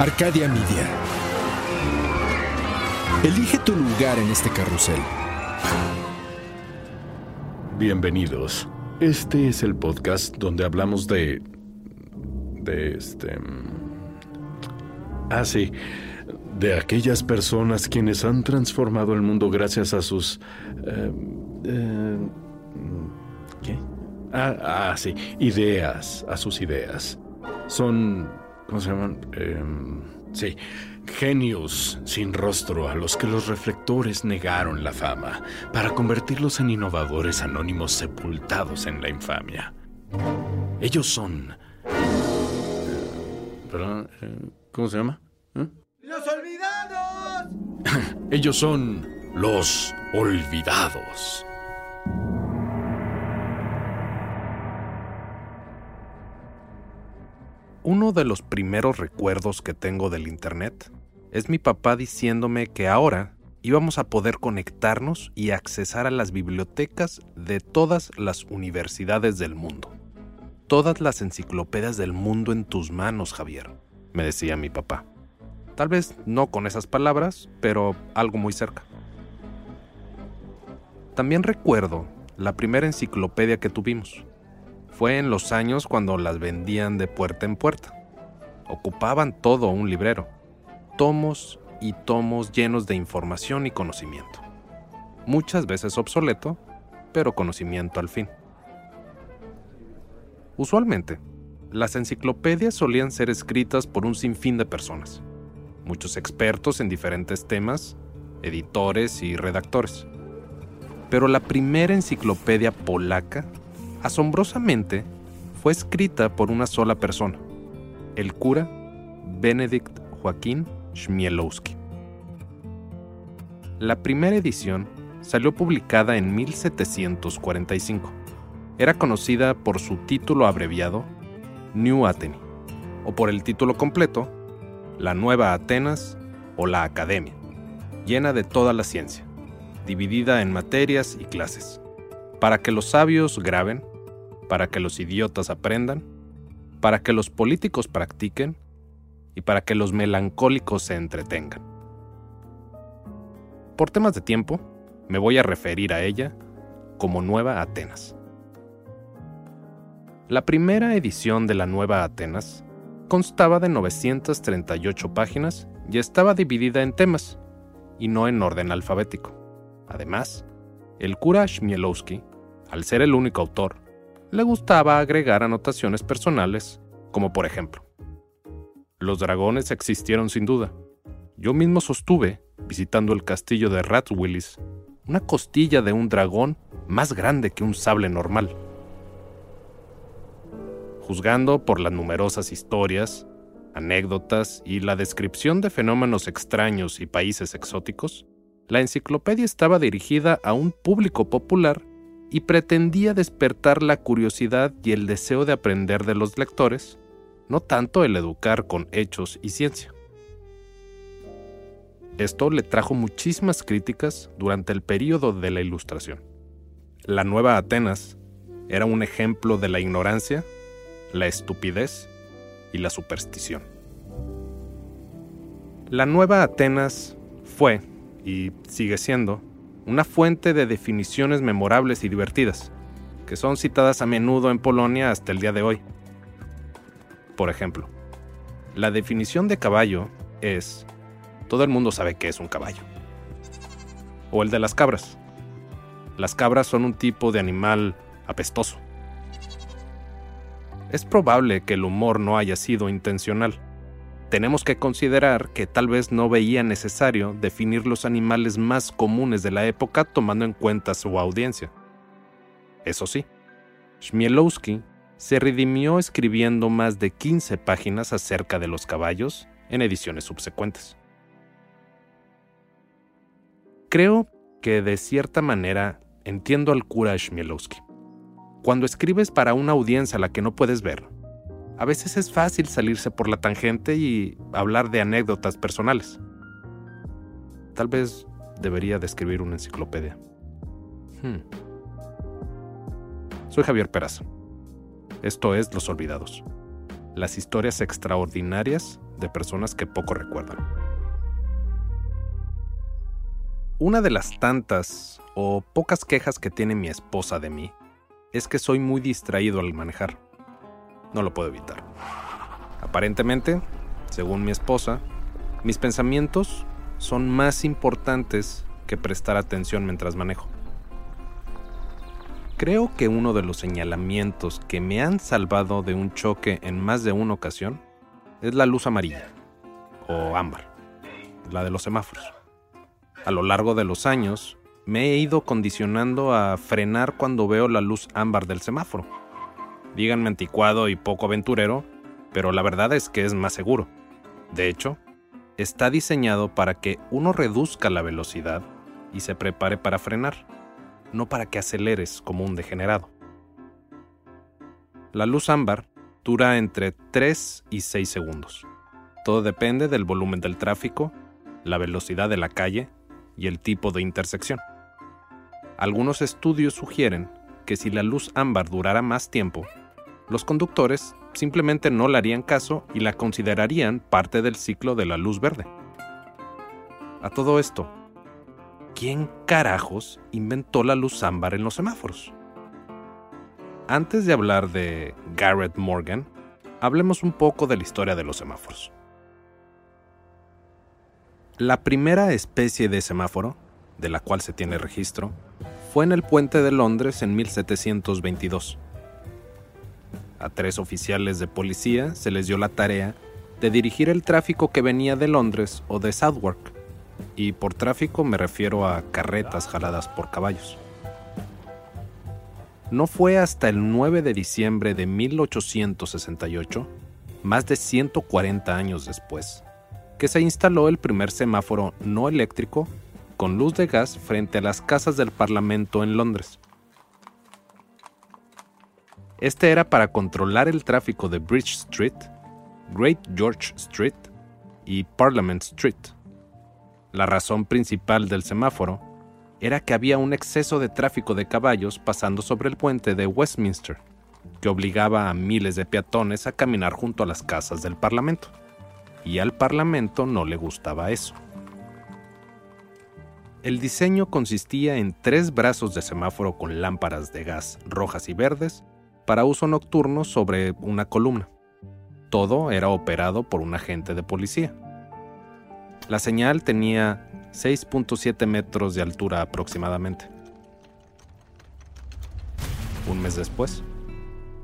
Arcadia Media. Elige tu lugar en este carrusel. Bienvenidos. Este es el podcast donde hablamos de... de este... Ah, sí. De aquellas personas quienes han transformado el mundo gracias a sus... eh, eh, ¿Qué? Ah, ah, sí. Ideas, a sus ideas. Son... ¿Cómo se llaman? Em, sí. Genios sin rostro a los que los reflectores negaron la fama para convertirlos en innovadores anónimos sepultados en la infamia. Ellos son... perdón, eh, ¿Cómo se llama? ¿Eh? ¡Los olvidados! Ellos son los olvidados. Uno de los primeros recuerdos que tengo del Internet es mi papá diciéndome que ahora íbamos a poder conectarnos y accesar a las bibliotecas de todas las universidades del mundo. Todas las enciclopedias del mundo en tus manos, Javier, me decía mi papá. Tal vez no con esas palabras, pero algo muy cerca. También recuerdo la primera enciclopedia que tuvimos. Fue en los años cuando las vendían de puerta en puerta. Ocupaban todo un librero. Tomos y tomos llenos de información y conocimiento. Muchas veces obsoleto, pero conocimiento al fin. Usualmente, las enciclopedias solían ser escritas por un sinfín de personas, muchos expertos en diferentes temas, editores y redactores. Pero la primera enciclopedia polaca, asombrosamente, fue escrita por una sola persona, el cura Benedict Joaquín Chmielowski. La primera edición salió publicada en 1745. Era conocida por su título abreviado New Atheny, o por el título completo La Nueva Atenas o la Academia, llena de toda la ciencia, dividida en materias y clases, para que los sabios graben, para que los idiotas aprendan, para que los políticos practiquen y para que los melancólicos se entretengan. Por temas de tiempo, me voy a referir a ella como Nueva Atenas. La primera edición de la Nueva Atenas constaba de 938 páginas y estaba dividida en temas, y no en orden alfabético. Además, el cura Chmielowski, al ser el único autor, le gustaba agregar anotaciones personales, como por ejemplo, los dragones existieron sin duda. Yo mismo sostuve, visitando el castillo de Willis, una costilla de un dragón más grande que un sable normal. Juzgando por las numerosas historias, anécdotas y la descripción de fenómenos extraños y países exóticos, la enciclopedia estaba dirigida a un público popular y pretendía despertar la curiosidad y el deseo de aprender de los lectores, no tanto el educar con hechos y ciencia. Esto le trajo muchísimas críticas durante el período de la Ilustración. La Nueva Atenas era un ejemplo de la ignorancia, la estupidez y la superstición. La Nueva Atenas fue, y sigue siendo, una fuente de definiciones memorables y divertidas, que son citadas a menudo en Polonia hasta el día de hoy. Por ejemplo, la definición de caballo es, todo el mundo sabe que es un caballo. O el de las cabras. Las cabras son un tipo de animal apestoso. Es probable que el humor no haya sido intencional. Tenemos que considerar que tal vez no veía necesario definir los animales más comunes de la época tomando en cuenta su audiencia. Eso sí, Chmielowski se redimió escribiendo más de 15 páginas acerca de los caballos en ediciones subsecuentes. Creo que de cierta manera entiendo al cura Chmielowski. Cuando escribes para una audiencia a la que no puedes ver, a veces es fácil salirse por la tangente y hablar de anécdotas personales. Tal vez debería de escribir una enciclopedia. Hmm. Soy Javier Peraza. Esto es Los Olvidados. Las historias extraordinarias de personas que poco recuerdan. Una de las tantas o pocas quejas que tiene mi esposa de mí es que soy muy distraído al manejar. No lo puedo evitar. Aparentemente, según mi esposa, mis pensamientos son más importantes que prestar atención mientras manejo. Creo que uno de los señalamientos que me han salvado de un choque en más de una ocasión es la luz amarilla o ámbar, la de los semáforos. A lo largo de los años, me he ido condicionando a frenar cuando veo la luz ámbar del semáforo. Díganme anticuado y poco aventurero, pero la verdad es que es más seguro. De hecho, está diseñado para que uno reduzca la velocidad y se prepare para frenar no para que aceleres como un degenerado. La luz ámbar dura entre 3 y 6 segundos. Todo depende del volumen del tráfico, la velocidad de la calle y el tipo de intersección. Algunos estudios sugieren que si la luz ámbar durara más tiempo, los conductores simplemente no le harían caso y la considerarían parte del ciclo de la luz verde. A todo esto, ¿quién carajos inventó la luz ámbar en los semáforos? Antes de hablar de Garrett Morgan, hablemos un poco de la historia de los semáforos. La primera especie de semáforo, de la cual se tiene registro, fue en el puente de Londres en 1722. A tres oficiales de policía se les dio la tarea de dirigir el tráfico que venía de Londres o de Southwark y por tráfico me refiero a carretas jaladas por caballos. No fue hasta el 9 de diciembre de 1868, más de 140 años después, que se instaló el primer semáforo no eléctrico con luz de gas frente a las casas del Parlamento en Londres. Este era para controlar el tráfico de Bridge Street, Great George Street y Parliament Street la razón principal del semáforo era que había un exceso de tráfico de caballos pasando sobre el puente de Westminster, que obligaba a miles de peatones a caminar junto a las casas del Parlamento. Y al Parlamento no le gustaba eso. El diseño consistía en tres brazos de semáforo con lámparas de gas rojas y verdes para uso nocturno sobre una columna. Todo era operado por un agente de policía. La señal tenía 6.7 metros de altura aproximadamente. Un mes después,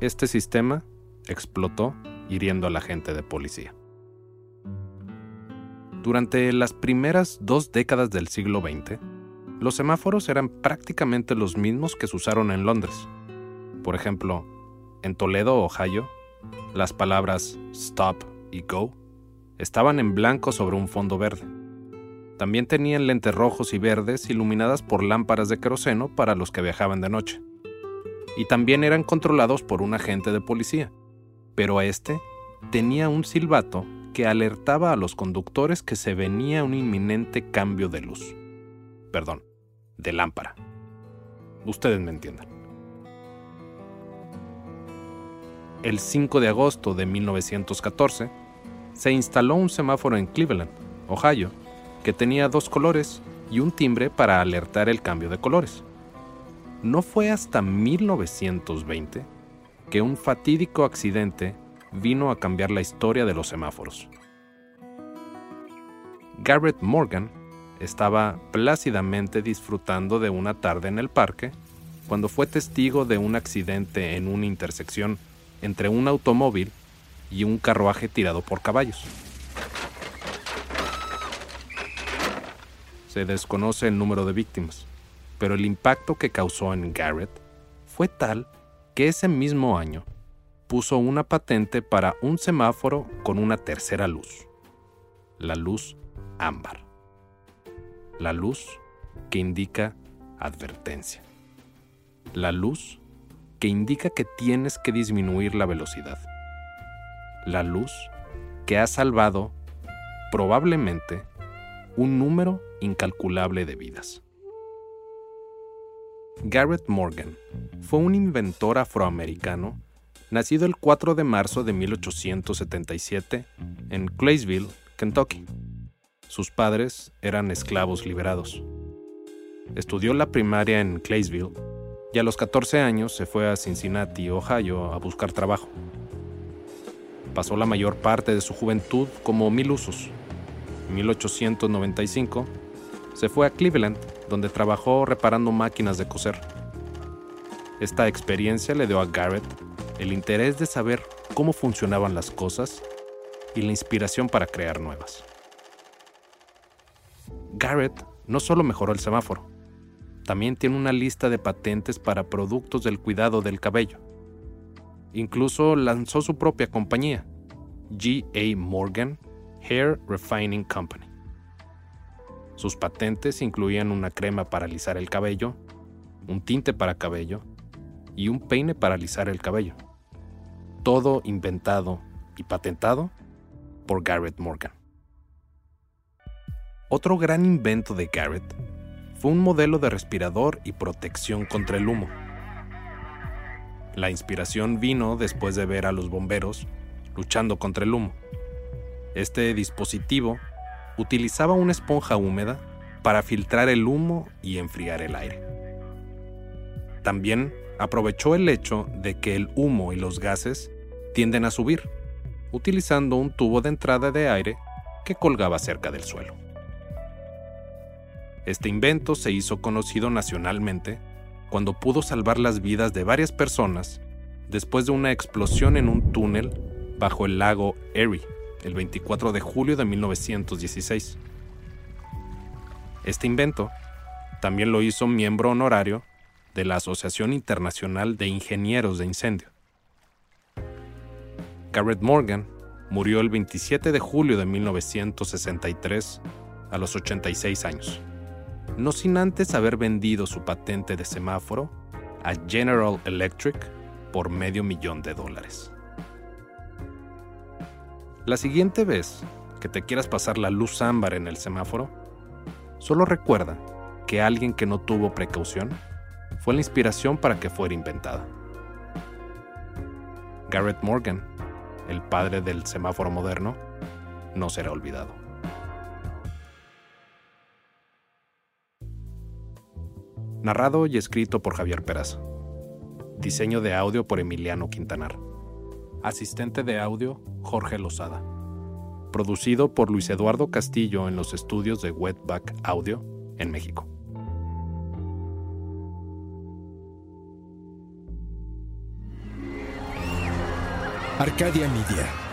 este sistema explotó hiriendo a la gente de policía. Durante las primeras dos décadas del siglo XX, los semáforos eran prácticamente los mismos que se usaron en Londres. Por ejemplo, en Toledo, Ohio, las palabras stop y go estaban en blanco sobre un fondo verde. También tenían lentes rojos y verdes iluminadas por lámparas de queroseno para los que viajaban de noche. Y también eran controlados por un agente de policía, pero este tenía un silbato que alertaba a los conductores que se venía un inminente cambio de luz. Perdón, de lámpara. Ustedes me entiendan. El 5 de agosto de 1914, se instaló un semáforo en Cleveland, Ohio, que tenía dos colores y un timbre para alertar el cambio de colores. No fue hasta 1920 que un fatídico accidente vino a cambiar la historia de los semáforos. Garrett Morgan estaba plácidamente disfrutando de una tarde en el parque cuando fue testigo de un accidente en una intersección entre un automóvil y un carruaje tirado por caballos. Se desconoce el número de víctimas, pero el impacto que causó en Garrett fue tal que ese mismo año puso una patente para un semáforo con una tercera luz, la luz ámbar, la luz que indica advertencia, la luz que indica que tienes que disminuir la velocidad la luz que ha salvado probablemente un número incalculable de vidas. Garrett Morgan fue un inventor afroamericano nacido el 4 de marzo de 1877 en Claysville, Kentucky. Sus padres eran esclavos liberados. Estudió la primaria en Claysville y a los 14 años se fue a Cincinnati, Ohio, a buscar trabajo. Pasó la mayor parte de su juventud como mil usos. En 1895 se fue a Cleveland, donde trabajó reparando máquinas de coser. Esta experiencia le dio a Garrett el interés de saber cómo funcionaban las cosas y la inspiración para crear nuevas. Garrett no solo mejoró el semáforo, también tiene una lista de patentes para productos del cuidado del cabello. Incluso lanzó su propia compañía, G.A. Morgan Hair Refining Company. Sus patentes incluían una crema para alisar el cabello, un tinte para cabello y un peine para alisar el cabello. Todo inventado y patentado por Garrett Morgan. Otro gran invento de Garrett fue un modelo de respirador y protección contra el humo. La inspiración vino después de ver a los bomberos luchando contra el humo. Este dispositivo utilizaba una esponja húmeda para filtrar el humo y enfriar el aire. También aprovechó el hecho de que el humo y los gases tienden a subir, utilizando un tubo de entrada de aire que colgaba cerca del suelo. Este invento se hizo conocido nacionalmente cuando pudo salvar las vidas de varias personas después de una explosión en un túnel bajo el lago Erie el 24 de julio de 1916. Este invento también lo hizo miembro honorario de la Asociación Internacional de Ingenieros de Incendio. Garrett Morgan murió el 27 de julio de 1963 a los 86 años no sin antes haber vendido su patente de semáforo a General Electric por medio millón de dólares. La siguiente vez que te quieras pasar la luz ámbar en el semáforo, solo recuerda que alguien que no tuvo precaución fue la inspiración para que fuera inventada. Garrett Morgan, el padre del semáforo moderno, no será olvidado. Narrado y escrito por Javier Peraza. Diseño de audio por Emiliano Quintanar. Asistente de audio Jorge Lozada. Producido por Luis Eduardo Castillo en los estudios de Wetback Audio en México. Arcadia Media.